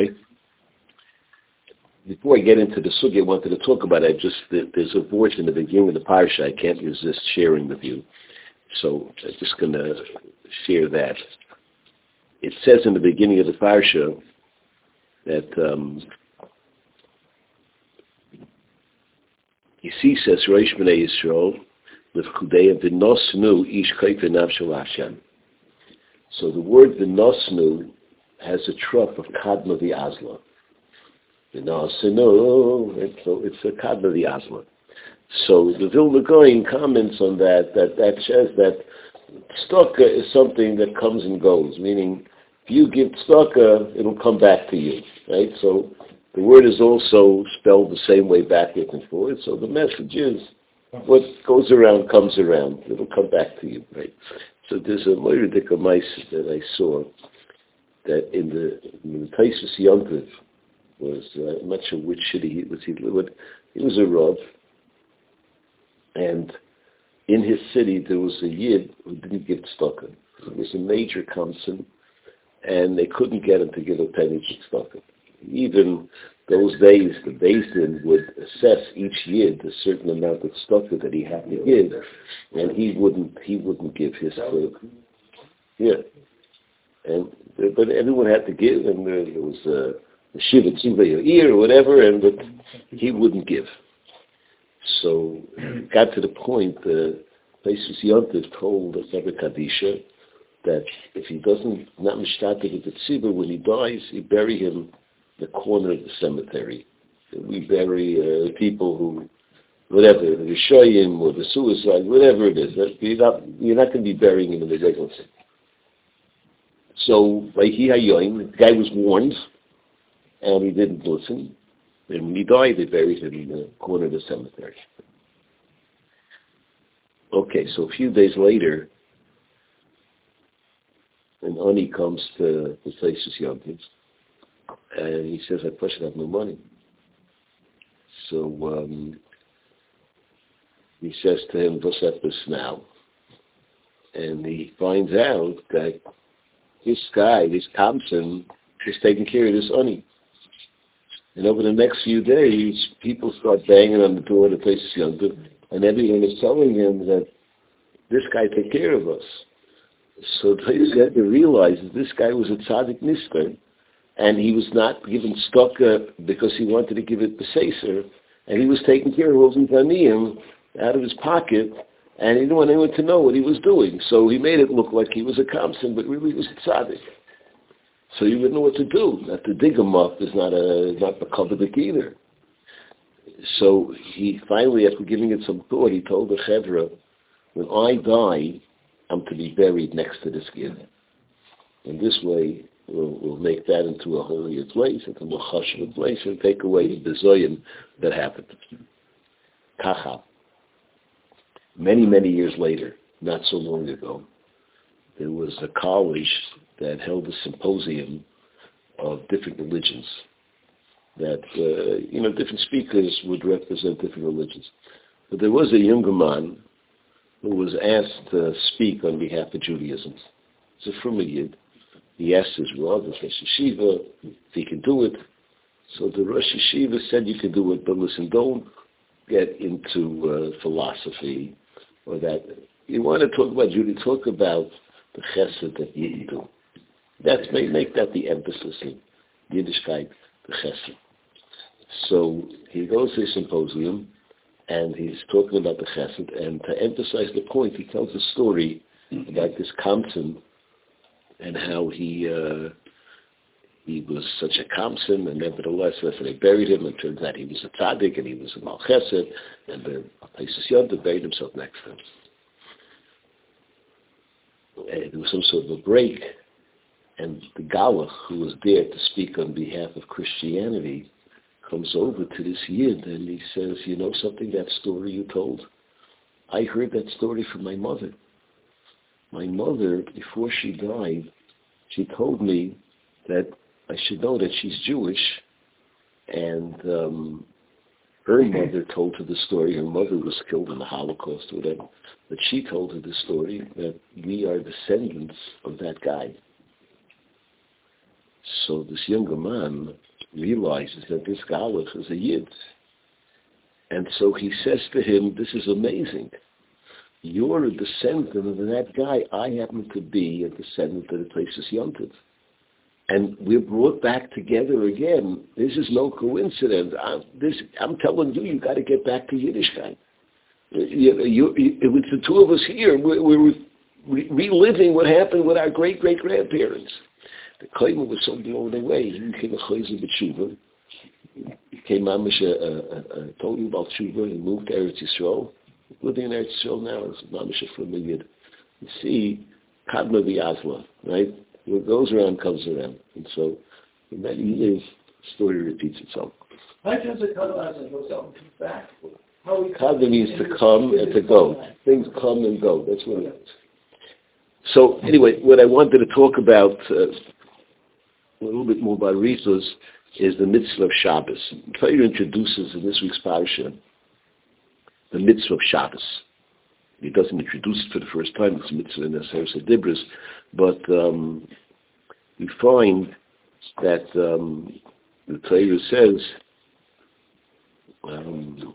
Right? Before I get into the sugi I wanted to talk about, I just there's a voice in the beginning of the parsha I can't resist sharing with you. So I'm just going to share that. It says in the beginning of the parsha that um, Yisi says, Rosh B'nai Yisrael, L'vchudeya v'nosnu ish kaife navshel Hashem. So the word v'nosnu has a trup of kadma v'azla. V'nosnu, it's so it's a kadma v'azla. So the Vilna Gaon comments on that, that that says that tzedakah is something that comes and goes, meaning if you give tzedakah, it'll come back to you, right? So the word is also spelled the same way backwards and forward. So the message is what goes around comes around. It'll come back to you, right? So there's a Moiridik mice that I saw that in the in the Tosfos Yontiv was uh, I'm not sure which city he was. He, he was a Rav, and in his city there was a Yid who didn't give tzedakah. It was a major council, and they couldn't get him to give a penny to tzedakah even those days, the Basin would assess each year the certain amount of stuff that he had to give, and he wouldn't he wouldn't give his food. Yeah, and but everyone had to give, and there was a uh, shiva tzimba ear or whatever, and but he wouldn't give. So it got to the point the uh, Pesus Yontif told the Rebbe Kadisha that if he doesn't not mishtatek the tzibur when he dies, he bury him the corner of the cemetery. We bury uh, people who, whatever, the Shoyim or the suicide, whatever it is. You're not, you're not going to be burying him in the regular cemetery. So, the guy was warned, and he didn't listen. And when he died, they buried him in the corner of the cemetery. Okay, so a few days later, an Ani comes to the Tosfos Yomtiv, and he says, I push have no money. So um, he says to him, what's up this now? And he finds out that this guy, this Kamsin, is taking care of this honey. And over the next few days, people start banging on the door of the place is younger, and everyone is telling him that this guy take care of us. So they had to realize that this guy was a tzaddik nisker, and he was not given tzedakah because he wanted to give it the Seser, and he was taking care of Rosen Taniyim out of his pocket, and he didn't want anyone to know what he was doing. So he made it look like he was a Kamsin, but really he was a tzaddik. So he wouldn't know what to do. Not to dig him up is not a not the Kabbalik either. So he finally, after giving it some thought, he told the Chevra, when I die, I'm to be buried next to this kid. In this way, we'll, we'll make that into a holier place, into a chashuv place, and take away the zoyin that happened. Kacha. Many, many years later, not so long ago, there was a college that held a symposium of different religions that, uh, you know, different speakers would represent different religions. But there was a younger man who was asked to speak on behalf of Judaism. It's a from Yid. He asked his the Rosh if he can do it. So the Rosh Yeshiva said you can do it, but listen, don't get into uh, philosophy or that. You want to talk about Judy, talk about the chesed that you do. That's, make, make that the emphasis in Yiddishkeit, the chesed. So he goes to a symposium, and he's talking about the chesed, and to emphasize the point, he tells a story about this Kamsin and how he uh, he was such a Kamsin, and nevertheless, after they buried him, it turns out he was a tzaddik, and he was a malchesed, and the Isis Yonda buried himself next to him. And there was some sort of a break, and the Galach, who was there to speak on behalf of Christianity, comes over to this Yid, and he says, you know something, that story you told? I heard that story from my mother my mother, before she died, she told me that I should know that she's Jewish, and um, her mother told her the story. Her mother was killed in the Holocaust or whatever, but she told her the story that we are descendants of that guy. So this younger man realizes that this Galach is a Yid. And so he says to him, this is amazing. You're a descendant of that guy. I happen to be a descendant of the places Yontif. And we're brought back together again. This is no coincidence. I'm, this, I'm telling you, you got to get back to Yiddishkeit. You, you, you, with the two of us here, we're, we're re- reliving what happened with our great-great-grandparents. The Koyma was so blown away. He became a Chayzer B'tshuva. He came Mamish, uh, uh, uh, told you about Tshuva. He moved to Eretz Yisrael. Living in Eretz Yisrael now is Yid. You see, Kadma V'Yazla, right? What goes around comes around. And so, in many years, the story repeats itself. How does it come as it goes out and back? Kadma means to come and to go. Things come and go. That's what it is. So anyway, what I wanted to talk about uh, a little bit more about Ritos is the mitzvah of Shabbos. Torah introduces in this week's parsha the mitzvah of Shabbos. He doesn't introduce it for the first time. It's mitzvah in the Seres Dibris, but um, we find that um, the Torah says. Um,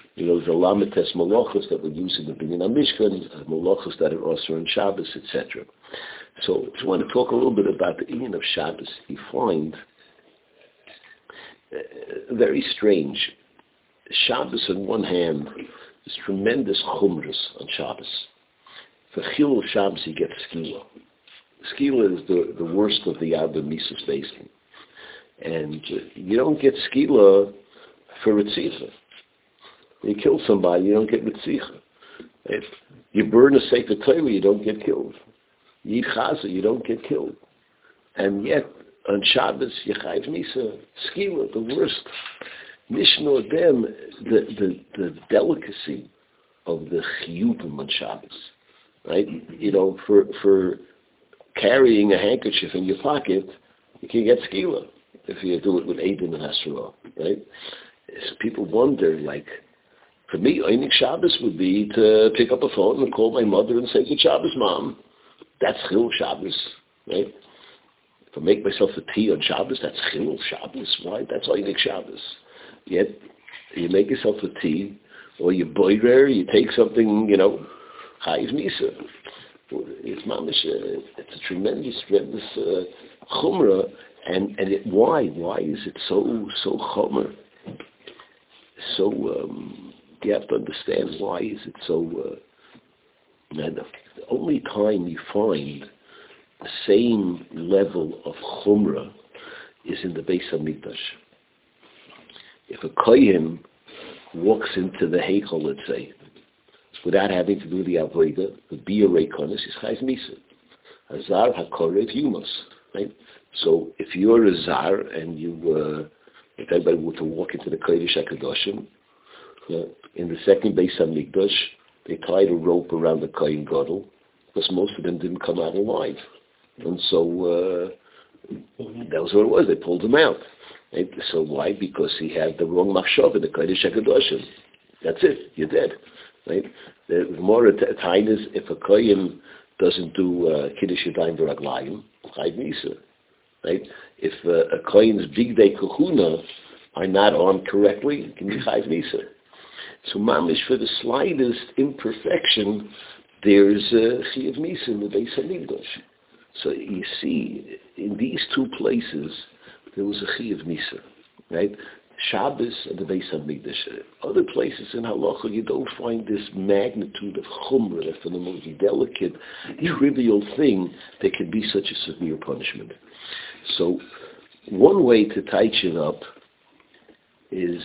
you know, the lamites malachos that were used in the beginning of Mishkan, malachos that are also on Shabbos, etc. So you want to talk a little bit about the Indian of Shabbos, you find uh, very strange. Shabbos on one hand is tremendous chumras on Shabbos. For Chilul Shabbos you get skila. Skila is the, the worst of the Abba Mises basing. And uh, you don't get skila for Ritzifa you kill somebody, you don't get mitzicha. If you burn a Sefer Torah, you don't get killed. You eat chaza, you don't get killed. And yet, on Shabbos, you chayv misa, skila, the worst. Mishnah them, the, the, the delicacy of the chiyuvim on Shabbos. Right? You know, for, for carrying a handkerchief in your pocket, you can get skila if you do it with Aiden and Asherah, right? So people wonder, like, for me, Einik Shabbos would be to pick up a phone and call my mother and say, Good Shabbos, Mom. That's Chil Shabbos, right? If I make myself a tea on Shabbos, that's Chil Shabbos. Why? That's Einik Shabbos. Yet, you make yourself a tea, or you boiler, you take something, you know, Chayiv Misa. It's mamish, uh, it's a tremendous, tremendous uh, chumrah, and and it, why? Why is it so so chumrah? So um, you have to understand why is it so. Uh, and the only time you find the same level of chumrah is in the Beis Hamikdash. If a kohen walks into the heichal, let's say, without having to do the avodah, the bia reikonis is chayz misa. Azar hakorev yumas, right? So if you're a zar and you, uh, if anybody were to walk into the kodesh hakadoshim, uh, in the second Beis Hamikdash, they tied a rope around the Kohen Gadol because most of them didn't come out alive. And so uh, that was what it was. They pulled him out. Right? So why? Because he had the wrong machshav in the Kodesh HaKadoshim. That's it. You're dead. Right? The more a time is if a Kohen doesn't do uh, Kiddush Yadayim V'Raglayim, Chayv Nisa. Right? If uh, a Kohen's Big Day Kahuna are not on correctly, can be Chayv Nisa. So mamish for the slightest imperfection, there's a chiyuv misa in the Beis Hamikdash. So you see, in these two places, there was a chiyuv misa, right? Shabbos and the Beis Hamikdash. Other places in Halacha, you don't find this magnitude of chumrah, for the most delicate, trivial thing, there can be such a severe punishment. So, one way to tighten it up is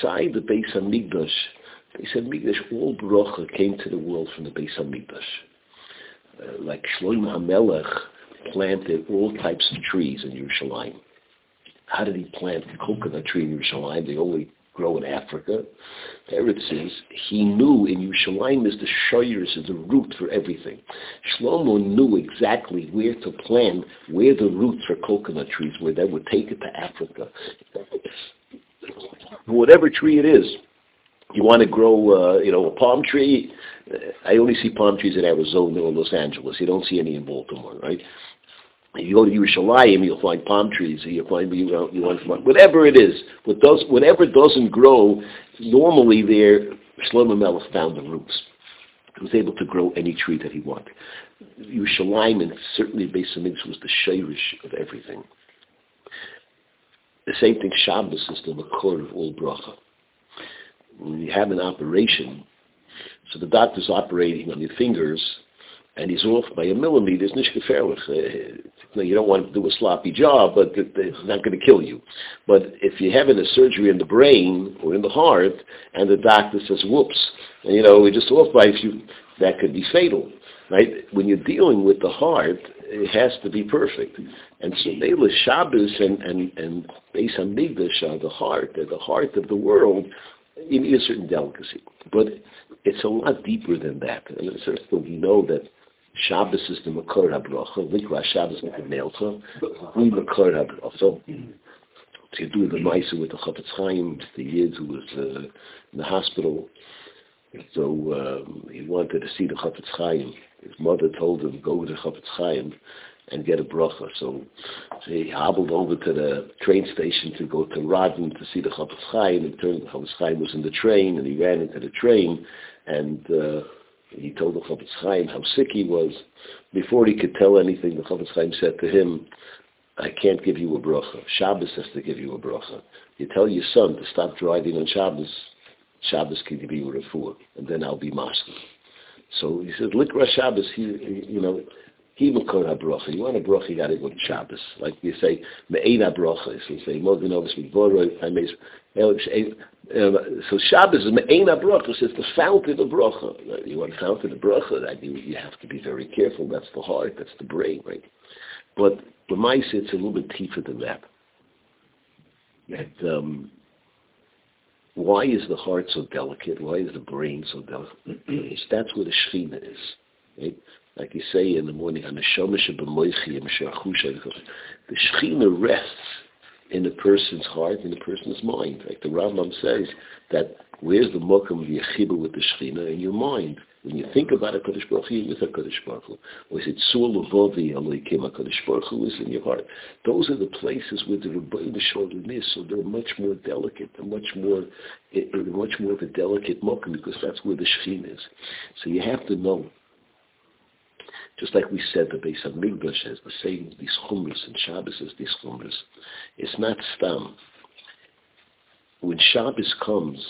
side the Beis Hamikdash. Beis Hamikdash, all bracha came to the world from the Beis Hamikdash. Uh, like Shlomo HaMelech planted all types of trees in Yerushalayim how did he plant the coconut tree in Yerushalayim? They only grow in Africa. There it says, he knew in Yerushalayim is the shoyers, is the root for everything. Shlomo knew exactly where to plant, where the roots for coconut trees were. That would take it to Africa. Whatever tree it is, you want to grow, uh, you know, a palm tree. I only see palm trees in Arizona or Los Angeles. You don't see any in Baltimore, right? You go to Yerushalayim, you'll find palm trees. You'll find you, know, you want whatever it is. What does whatever doesn't grow normally there, Shlomo Melech found the roots. He was able to grow any tree that he wanted. Yerushalayim and certainly Beis Hamikdash was the shirish of everything. The same thing, Shabbos is the makor of all bracha. When you have an operation, so the doctor's operating on your fingers, and he's off by a millimeter, it's gefährlich. Uh, you don't want to do a sloppy job, but it's not going to kill you. But if you're having a surgery in the brain or in the heart, and the doctor says, whoops, and, you know, we're just off by a few, that could be fatal. Right? When you're dealing with the heart, it has to be perfect. And so Mela Shabbos and, and, and Beis Hamikdash are the heart, they're the heart of the world. Need a certain delicacy. But it's a lot deeper than that. And sort of, we know that Shabbos is the Makor HaBrocha. Likra Shabbos is the Melcha. We Makor HaBrocha. You do the Maisa with the Chafetz Chaim, the Yid who was uh, in the hospital. So um, he wanted to see the Chafetz Chaim. His mother told him, go to the Chafetz Chaim and get a bracha. So, so he hobbled over to the train station to go to Radin to see the Chafetz Chaim. And turned, the Chafetz Chaim was in the train, and he ran into the train, and uh, he told the Chafetz Chaim how sick he was. Before he could tell anything, the Chafetz Chaim said to him, I can't give you a bracha. Shabbos has to give you a bracha. You tell your son to stop driving on Shabbos. Shabbos can give you a refuah, and then I'll be master. So he said, Likra Shabbos, he, you know, he makor bracha. You want a bracha, you got to go to Shabbos. Like you say, me'ena bracha. So you say, mogen ovis mikvoro, I may, so Shabbos is me'ena bracha. It's the fountain of bracha. You want a fountain of bracha, that you, you have to be very careful. That's the heart, that's the brain, right? But the mice, it's a little bit deeper than that. That, um, why is the heart so delicate? Why is the brain so delicate? That's where the Shekhinah is. Right? like you say in the morning, the Shekhinah rests in a person's heart, in a person's mind. Like the Rambam says, that where's the mokum of Yechiba with the Shekhinah in your mind? When you think about a Kodesh Baruch you're with a Kodesh Baruch Hu. Or is it Sur Levovi Elohim HaKadosh Baruch Hu is in your heart? Those are the places where the Rebbeinu Shalom is, so they're much more delicate, they're much more, they're much more of a delicate mokum because that's where the Shekhinah is. So you have to know just like we said, the base Beis Hamikdash has the same these chumras and Shabbos has these chumras. It's not stam. When Shabbos comes,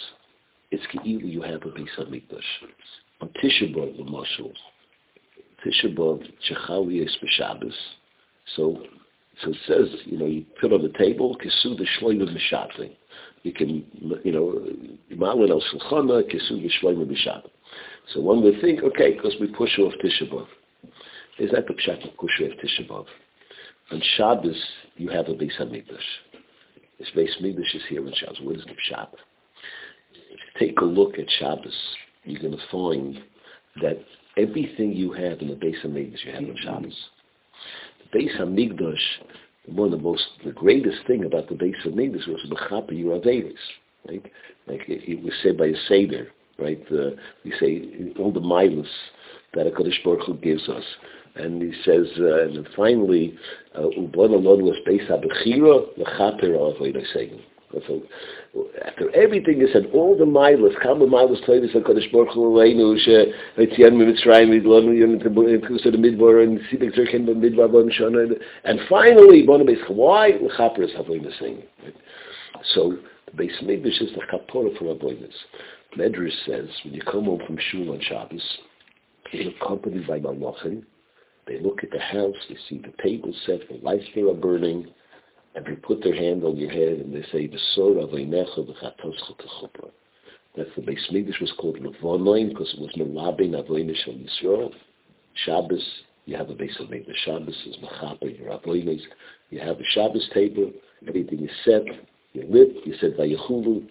it's keilu you have a Beis Hamikdash. On Tisha B'av, the Mashal, Tisha B'av, Chachali is Shabbos. So, so it says, you know, you put on the table, kisu the shloim of You can, you know, malin al shulchana, kisu the shloim of So one would think, okay, because we push off Tisha B'av. Is that the Pshat of Kushev Tishabov? On Shabbos, you have a Beis HaMikdash. This Beis HaMikdash is here on Shabbos. What is the Pshat? Take a look at Shabbos. You're going to find that everything you have in the Beis HaMikdash, you have on Shabbos. The Beis HaMikdash, one of the most, the greatest thing about the Beis HaMikdash was Mechaper Yuravelis. Right? Like it was said by a Seder, right? Uh, we say all the milas that a Kodesh Baruch Hu gives us. And he says, uh, and finally, Ubon Alon was based on Bechira, Lechaper Avodah so after everything is said, all the milas, kam milas toivis HaKadosh Baruch Hu Aleinu, she Etzian Mitzrayim, Vidlonu Yom the Midbar, and Sibik Zerkin, Midbar, Bon Shana, and finally, Bon Beis Why? Lechaper is Avodah Seinim. So the base Mikdash is the kapora for avoidance. Medrash says when you come home from shul on Shabbos, you're accompanied by malachim. They look at the house, they see the table set, the lights are burning, and they put their hand on your head and they say. That's the base Mikdash was called Levonoin because it was Melabin Avoinish on Yisrael. Shabbos, you have a base of Mikdash. Shabbos is Machaper, your Avoinish. You have a Shabbos table, everything is set, you lit, you said Vayechulu.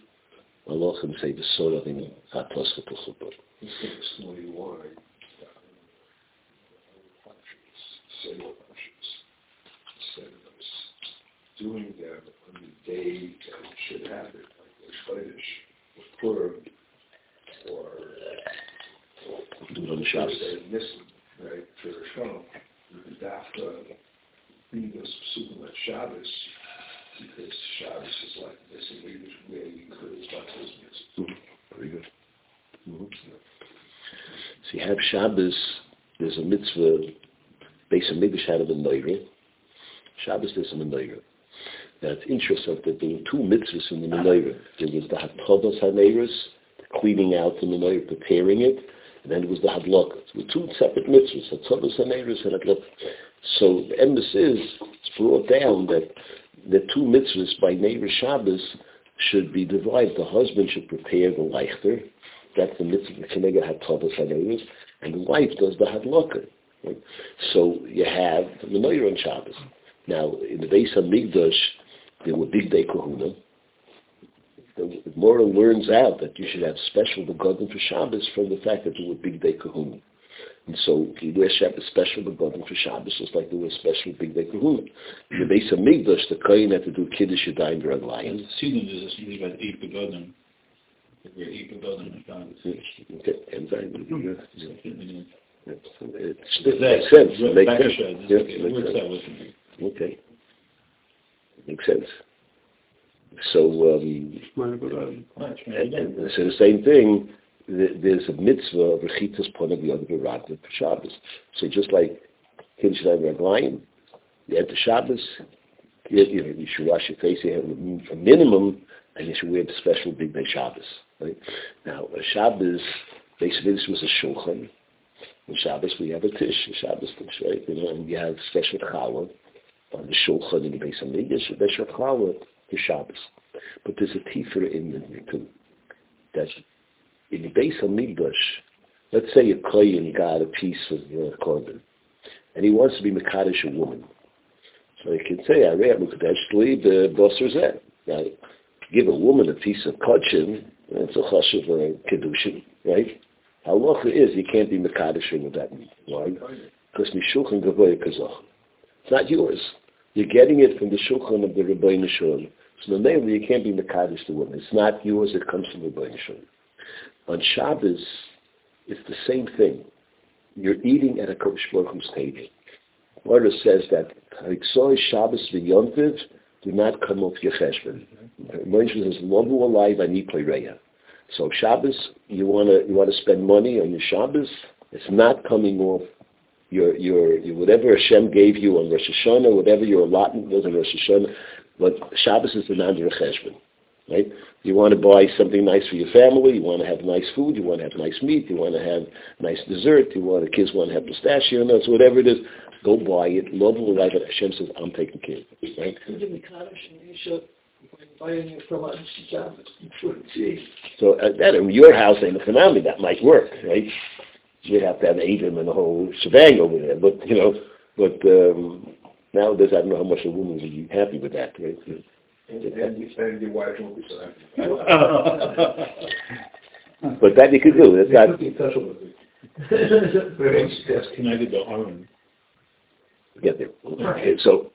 Malachim say Besor aveinecha v'chatoscha techupra. Doing them on the day that it should happen, like Rosh Chodesh, or Purim, or it on the Shabbos. Nissen, right, for Rosh Hashanah, you could dafka read those psukim at Shabbos, because Shabbos is like Nissen, where you where you could have done those mitzvahs. Very good. Mm-hmm. So you have Shabbos, there's a mitzvah, based on Mikdash had a Menorah. Shabbos there's a Menorah. Now it's interesting that there were two mitzvahs in the Menorah. There was the Hatavas HaNeiros, cleaning out the Menorah, preparing it, and then there was the Hadlakas. There were two separate mitzvahs, Hatavas HaNeiros and Hadlakas. So the emphasis is, brought down that the two mitzvahs by Neighbor Shabbos should be divided. The husband should prepare the leichter, that's the mitzvah, Kenega Hatavas HaNeiros, and the wife does the Hadlaka. Right? So you have the Menorah on Shabbos. Now, in the base of Migdash, there were big day kahuna. The Mora learns out that you should have special begotten for Shabbos from the fact that there were big day kahuna. And so you wear Shabbos special begotten for Shabbos just like there was special big day kahuna. In the base of Migdash, the Kohen had to do Kiddush Yadayim Draglayim. Sidon is usually about eight begotten. We're eight begotten in Shabbos. Okay, enzyme. It's It makes sense. It makes sense. Okay, makes sense. out with me. Okay. Makes sense. So, um, Much, and, man. and so the same thing, there's a mitzvah of Rechitas Ponag Yod Beradna for Shabbos. So just like Kiddush Lev Raglayim, you enter Shabbos, you, you, know, you should wash your face, you have a minimum, and you should wear the special big day Shabbos. Right? Now, a Shabbos, basically this was a shulchan. On Shabbos we have a tish, a Shabbos tish, right? You know, and you have special challah on the shulchan in the base of Mikdash, special challah for Shabbos. But there's a tifra in there too. That in the base of Mikdash, let's say a kohen got a piece of uh, korban, and he wants to be mekadosh a woman. So he can say, I read Mekadesh leave the bosser zeh. Now, give a woman a piece of kachin, it's a chashav or a kedushin, right? Halacha is you can't be mekadosh with that. Why? Because mishulchan gavoy kazach. It's not yours. You're getting it from the shulchan of the Rebbeinu Shalom. So name you can't be mekadosh the woman. It's not yours. It comes from the Ribono Shel Olam. On Shabbos, it's the same thing. You're eating at a Kodesh Baruch Hu's table. Order says that Haitzoi Shabbos v'yontiv do not come off your cheshbon. Moshe says, "Lovu alive ani Reya." So Shabbos, you want to you want to spend money on your Shabbos. It's not coming off your your, your whatever Hashem gave you on Rosh Hashanah, whatever your allotment was on Rosh Hashanah. But Shabbos is the non cheshbon, right? You want to buy something nice for your family. You want to have nice food. You want to have nice meat. You want to have nice dessert. You want the kids want to have pistachio nuts, whatever it is. Go buy it. Love will like it. Hashem says, I'm taking care of it. Right? You give me Kaddish and you should buy in from a job. Gee. So uh, that in your house ain't a phenomenon. That might work, right? You'd have to have Adam and the whole shebang over there. But, you know, but um, nowadays I don't know how much a woman would be happy with that, right? And, and, you- and your wife won't be so happy. But that you could do. That's not, Be special with it. But But it's, it's, Connected to Aaron. get there. Okay, so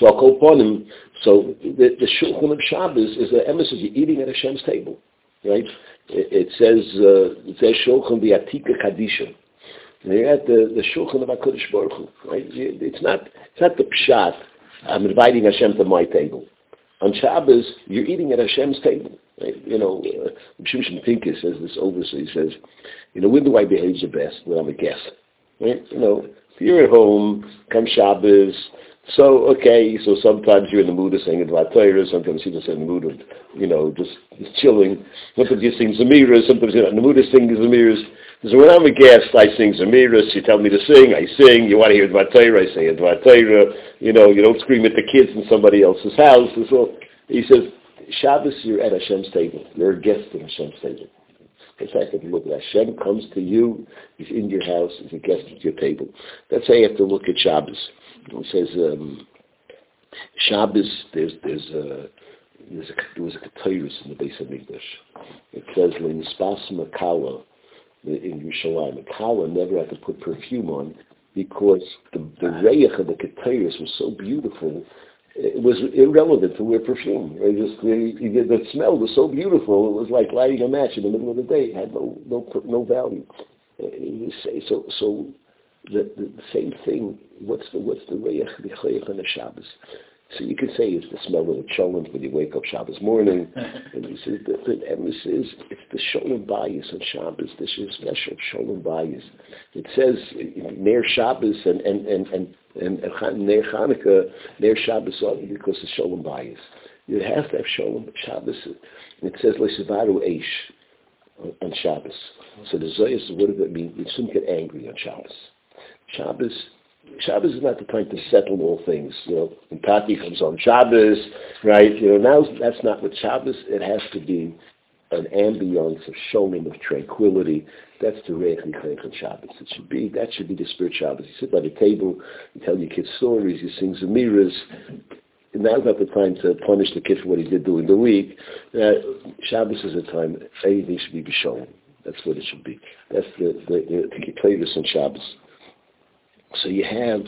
so I'll call upon him. So the, the Shulchan of Shabbos is the emphasis you're eating at Hashem's table, right? It, it says uh, it says Shulchan Atika Kadisha. You're at the, the Shulchan of Hakadosh Baruch Hu, right? It's not it's not the pshat. I'm inviting Hashem to my table. On Shabbos, you're eating at Hashem's table. Right? You know, uh, Shimshon says this so he says, you know, when do I behave the best? When I'm a guest. Right? You know, if you're at home, come Shabbos, So okay, so sometimes you're in the mood of singing Torah, sometimes you're just in the mood of, you know, just, just chilling. Sometimes you sing Zemiras, sometimes you're in the mood of singing Zemiras. So when I'm a guest, I sing Zemiras, you tell me to sing, I sing, you want to hear Torah, I say Dvar Torah, you know, you don't scream at the kids in somebody else's house. So he says, Shabbos, you're at Hashem's table. You're a guest at Hashem's table. In fact, if you look at Hashem comes to you, he's in your house, he's a guest at your table. That's how you have to look at Shabbos. It says um, Shabbos. There's there's a there's a, there was a Keteris in the base of English. It says Spas Makala in Yerushalayim. Makala never had to put perfume on because the the reyach of the Keteris was so beautiful. It was irrelevant to wear perfume. It just the, the smell was so beautiful. It was like lighting a match in the middle of the day. It had no no no value. So so the, the, same thing. What's the what's the reyach b'chayach on the Shabbos? So you could say it's the smell of the cholent when you wake up Shabbos morning. and he says the, the emphasis it's the sholem bayis on Shabbos. This is special sholem bayis. It says near Shabbos and and and and and, and near Hanukkah near Shabbos because it's sholem bayis. You have to have sholem Shabbos. It says leisivaru eish on Shabbos. So the Zoyas, what does it mean? You shouldn't get angry on Shabbos. Shabbos, Shabbos is not the time to settle all things. You know, when Tati comes on Shabbos, right? You know, now that's not what Shabbos. It has to be an ambience of showing of tranquility. That's the Reich on Shabbos. It should be that should be the spirit Shabbos. You sit by the table, you tell your kids stories, you sing zemiras. Now's not the time to punish the kid for what he did during the week. Uh, Shabbos is a time everything should be shown. That's what it should be. That's the the, the, the on Shabbos. So you have,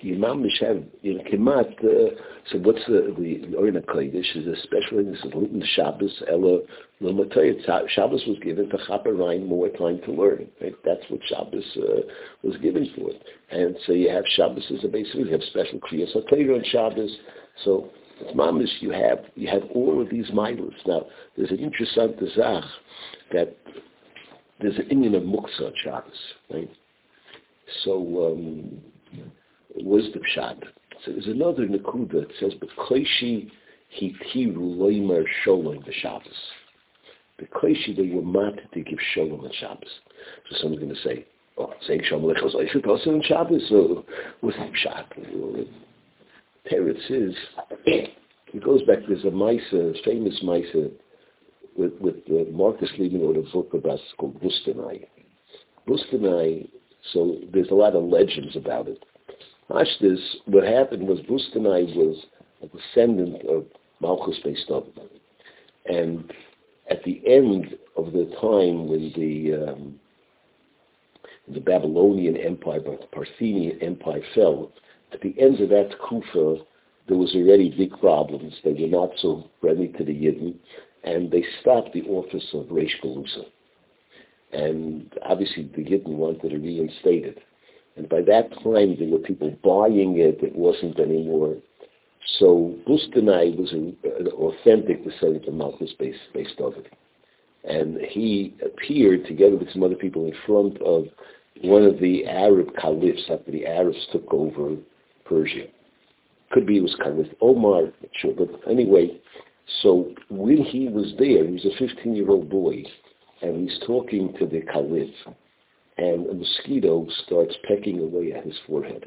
you mamish have, you know, kemat, uh, so what's the, the Orina Kodesh is especially, this is Luton Shabbos, Ella, Lumatayat. Shabbos was given to Chaparine more time to learn, right? That's what Shabbos uh, was given for. And so you have Shabbos as a basis, you have special Kriyas HaTorah on Shabbos. So it's mamish, you have, you have all of these milas. Now, there's an interesting zach that there's an Indian of Muksa Shabbos, right? So um, was the pshat. So there's another nakuda that says, "But koishi hitiru loimer sholem b'Shabbos." The koishi they were mat to give sholem on Shabbos. So someone's going to say, "Oh, saying sholem lechos oishet also on Shabbos." So what's the pshat? Teretz is it goes back. There's a Misa, famous Misa with with uh, Marcus Lehmann wrote a book about called Bustanai. Bustanai so there's a lot of legends about it. Ashtis, what happened was Bustanai was a descendant of Malchus Beistav. And at the end of the time when the um, the Babylonian Empire, the Parthian Empire fell, at the end of that Kufa, there was already big problems. They were not so friendly to the Yidden, and they stopped the office of Reish Galusa and obviously the Gittin wanted to reinstate it. And by that time, there were people buying it. It wasn't anymore. So Bustanai was an, authentic descendant of Malchus based, based of it. And he appeared together with some other people in front of one of the Arab caliphs after the Arabs took over Persia. Could be it was Caliph Omar, sure. But anyway, so when he was there, he was a 15-year-old boy, and he's talking to the caliph, and a mosquito starts pecking away at his forehead,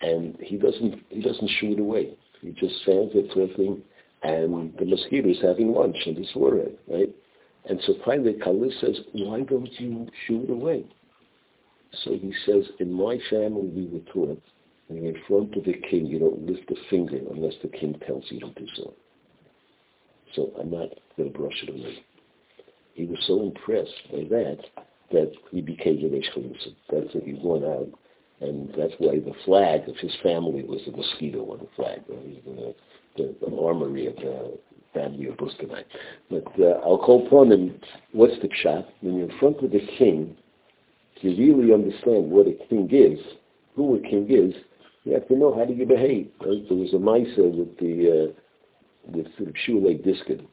and he doesn't he doesn't shoo it away. He just stands there talking, and the mosquito is having lunch on his forehead, right? And so finally caliph says, "Why don't you shoo it away?" So he says, "In my family, we were taught." When in front of the king, you don't lift a finger unless the king tells you to do so. So I'm not going to brush it away he was so impressed by that that he became Reish Galusa. That's what he went out. And that's why the flag of his family was a mosquito on the flag, the, the, the armory of the family of Bustanai. But uh, I'll call upon him, what's the pshat? When you're in front of the king, to really understand what a king is, who a king is, you have to know how do you behave. Right? There was a Misa with the uh, with sort of Shulei Diskin.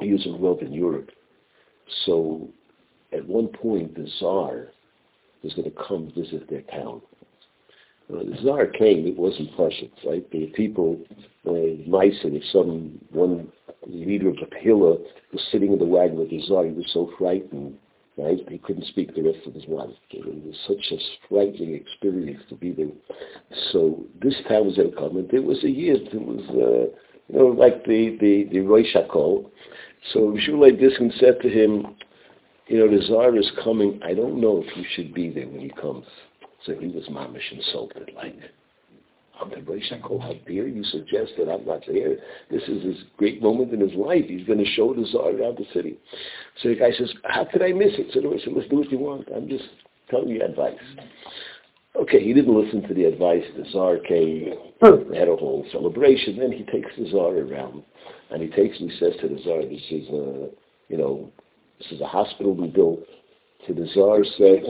He was involved in Europe so at one point, the Tsar was going to come visit their town. Uh, the Tsar came, it wasn't Prussians, right? The people, uh, mice and some, one leader of the Pila was sitting in the wagon with the Tsar. He was so frightened, right? He couldn't speak the rest of his life. It was such a frightening experience to be there. So this town was going to come, and there was a year, It was, uh, you know, like the, the, the Roy Shakol. So Shulei Diskin said to him, you know, the Tsar is coming. I don't know if you should be there when he comes. So he was mamish insulted, like, Hashanah, how dare you suggest that I'm not there? This is his great moment in his life. He's going to show the Tsar around the city. So the guy says, how could I miss it? So the said, let's do what you want. I'm just telling you advice. Okay, he didn't listen to the advice. The Tsar came, they had a whole celebration. Then he takes the Tsar around, and he takes and he says to the Tsar, this is a, you know, this is a hospital we built. To the Tsar said,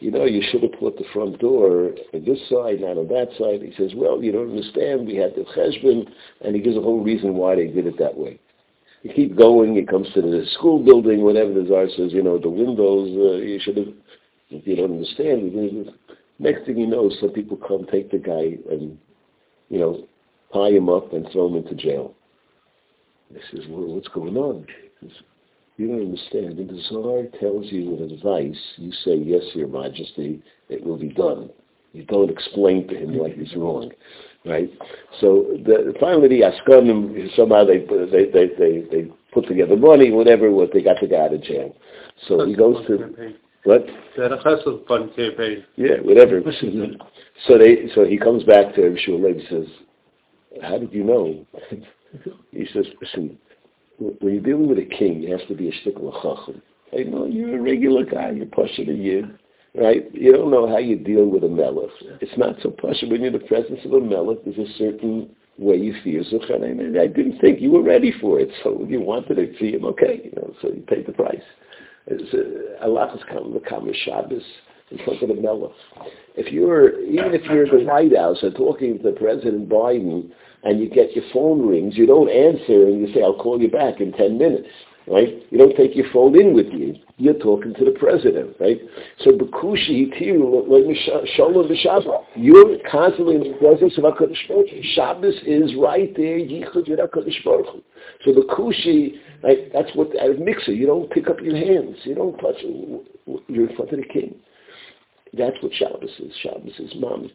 you know, you should have put the front door on this side, not on that side. He says, well, you don't understand. We had the cheshbon, and he gives a whole reason why they did it that way. You keep going. It comes to the school building, whatever the czar says, you know, the windows, uh, you should have, if you don't understand. Next thing you know, some people come, take the guy, and, you know, tie him up and throw him into jail. He says, well, what's going on? You don't understand. When the Tsar tells you an advice, you say, yes, Your Majesty, it will be done. You don't explain to him why he's wrong, right? So the, finally, the Askanim, somehow they, they, they, they, they put together money, whatever, what they got the guy out of jail. So he goes to... What? Yeah, whatever. so they, so he comes back to Shulem and says, how did you know? he says, listen, when you're dealing with a king, you have to be a shtickle chacham. You know, you're a regular guy. You're pushing a yid, right? You don't know how you deal with a melech. It's not so pushing. When you're in the presence of a melech, there's a certain way you feel. So I didn't think you were ready for it. So you wanted to see him, okay. You know, so you paid the price. It's, uh, Kama Shabbos in front of the melech. If you're, even if you're in the White House and talking to President Biden, and you get your phone rings, you don't answer and you say, I'll call you back in 10 minutes, right? You don't take your phone in with you. You're talking to the president, right? So Bekushi Tiru, Shalom Shabbat. You're constantly in the presence of HaKadosh Baruch Shabbos is right there, Yichud with HaKadosh So Bekushi, right, that's what, as mixer, you don't pick up your hands. You don't touch, you're in front of the king. That's what Shabbos is. Shabbos is mom.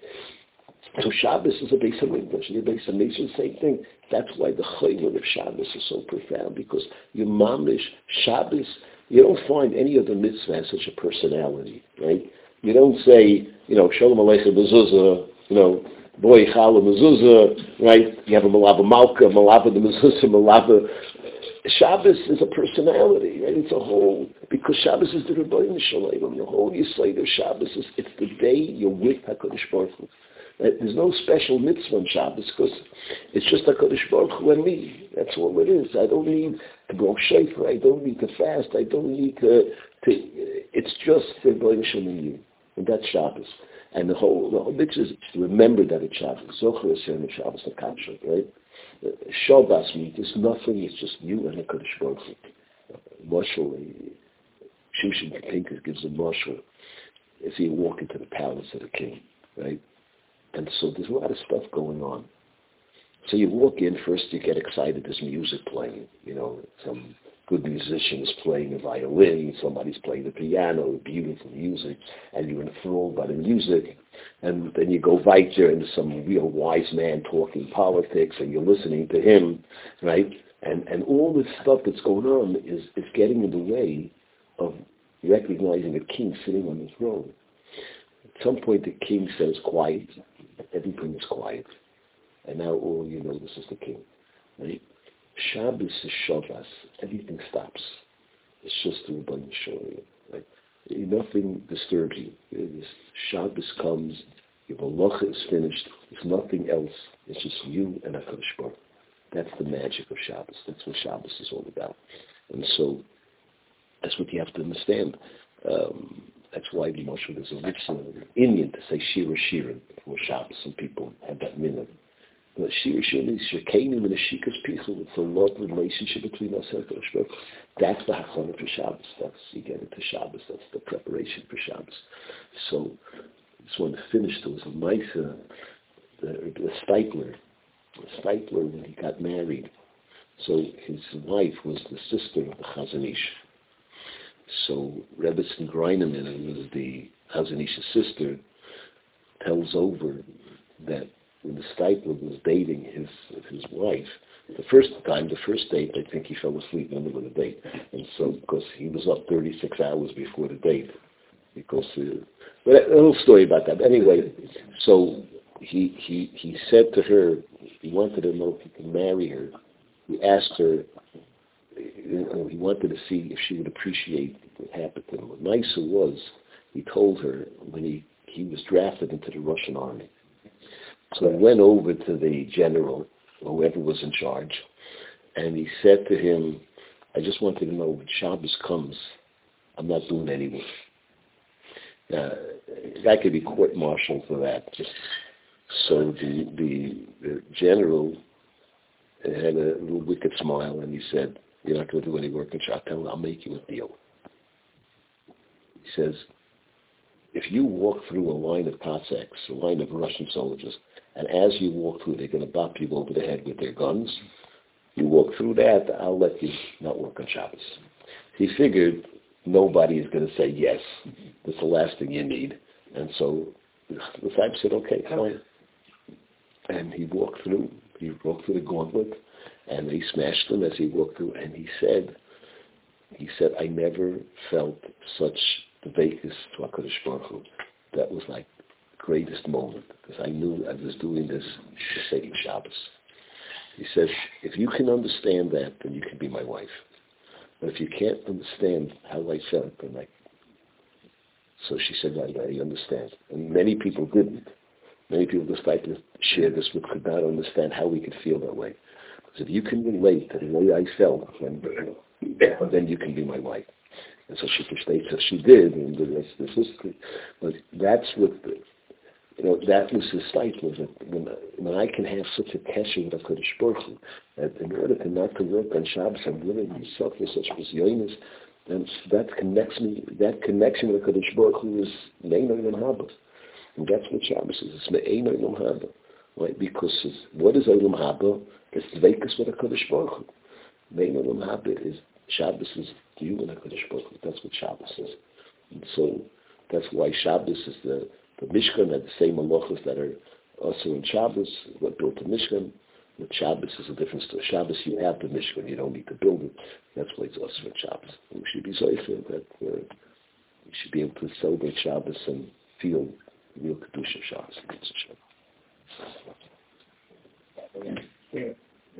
So Shabbos is a base of English, the base of Nation, same thing. That's why the chayvud of Shabbos is so profound, because your mamish, Shabbos, you don't find any other mitzvah has such a personality, right? You don't say, you know, Shalom Aleichem Mezuzah, you know, Boy Chala Mezuzah, right? You have a Malava Malka, Malava the Mezuzah, Malava. Shabbos is a personality, right? It's a whole, because Shabbos is the Ribono Shel Olam. The whole Yisrael of Shabbos is, it's the day you're with HaKadosh Baruch Hu. There's no special mitzvah on Shabbos because it's just a Kodesh Baruch Hu and me. That's all it is. I don't need to go shayfer. I don't need to fast. I don't need to. to it's just the Shalom in you, and that's Shabbos. And the whole the whole mitzvah is to remember that it's Shabbos. Zocher is Shabbos the Kasher, right? Shabbos means there's nothing. It's just you and the Kodesh Baruch Hu. Marshal, Shushan Pinker gives a marshal as he walk into the palace of the king, right? And so there's a lot of stuff going on. So you walk in, first you get excited, there's music playing, you know, some good musician is playing a violin, somebody's playing the piano, beautiful music, and you're enthralled by the music. And then you go weiter into some real wise man talking politics, and you're listening to him, right? And and all this stuff that's going on is, is getting in the way of recognizing a king sitting on the throne. At some point the king says, quiet, everything is quiet. And now all you know, this is the king. Right? Shabbos is Shabbos. Everything stops. It's just the Rabban Shalom. Right? Nothing disturbs you. This Shabbos comes, your malacha is finished. There's nothing else. It's just you and HaKadosh Baruch. That's the magic of Shabbos. That's what Shabbos is all about. And so that's what you have to understand. Um, that's why the Moshe is a mitzvah in Indian to say Shir HaShirim before Shabbos. Some people have that minute. But Shir HaShirim is Shekenim and a Shikas Pichel. It's a love relationship between us and That's the Hachana for Shabbos. That's, you get into Shabbos. That's the preparation for Shabbos. So I just want to finish. There was a mice, uh, the, the Steipler, the Steipler when he got married. So his wife was the sister of the Chazon Ish. So Rebbetzin Greineman, who was the Chazon Ish's sister, tells over that when the Steipler was dating his his wife, the first time, the first date, I think he fell asleep in the middle of the date, and so because he was up 36 hours before the date, because uh, but a little story about that. Anyway, so he he he said to her, he wanted to know if he could marry her. He asked her, you know, he wanted to see if she would appreciate what happened to him. What nicer was, he told her when he he was drafted into the Russian army. So he went over to the general, whoever was in charge, and he said to him, I just wanted to know when Shabbos comes, I'm not doing any work. Uh, that could be court-martialed for that. So the, the, the general had a little wicked smile, and he said, "You're not going to do any work in Shabbos. I'll make you a deal." He says, "If you walk through a line of Cossacks, a line of Russian soldiers, and as you walk through, they're going to bop you over the head with their guns. You walk through that, I'll let you not work on Shabbos." He figured nobody is going to say yes. That's the last thing you need. And so the Saib said, okay, fine. And he walked through. He walked through the gauntlet, and he smashed them as he walked through. And he said, he said, I never felt such the vacancy to HaKadosh Baruch Hu. That was like greatest moment, because I knew I was doing this Shabbos. He says, if you can understand that, then you can be my wife. But if you can't understand how I felt, then I... So she said, I, I understand. And many people didn't. Many people like to share this with could not understand how we could feel that way. Because if you can relate to the way I felt, then, then you can be my wife. And so she states that she did, and the rest is history. But that's what, the, you know, that was his sight, was that when, when I can have such a connection with HaKadosh Baruch Hu, that uh, in order to not to work on Shabbos, I'm willing to suffer such misyonis, then that connects me, that connection with HaKadosh Baruch Hu is Me'ein Olam Haba. And that's what Shabbos is. It's Me'ein Olam Haba. Right? Because what is Olam Haba? It's Dveikus with HaKadosh Baruch Hu. Me'ein Olam Haba is, Shabbos is you and HaKadosh Baruch Hu. That's what Shabbos is. And so that's why Shabbos is the, the Mishkan had the same malachas that are also in Shabbos, what built the Mishkan. With Shabbos is a different story. Shabbos, you have the Mishkan, you don't need to build it. That's why it's also in Shabbos. And we should be zoifer that uh, we should be able to celebrate Shabbos and feel real Kedusha Shabbos. Yeah.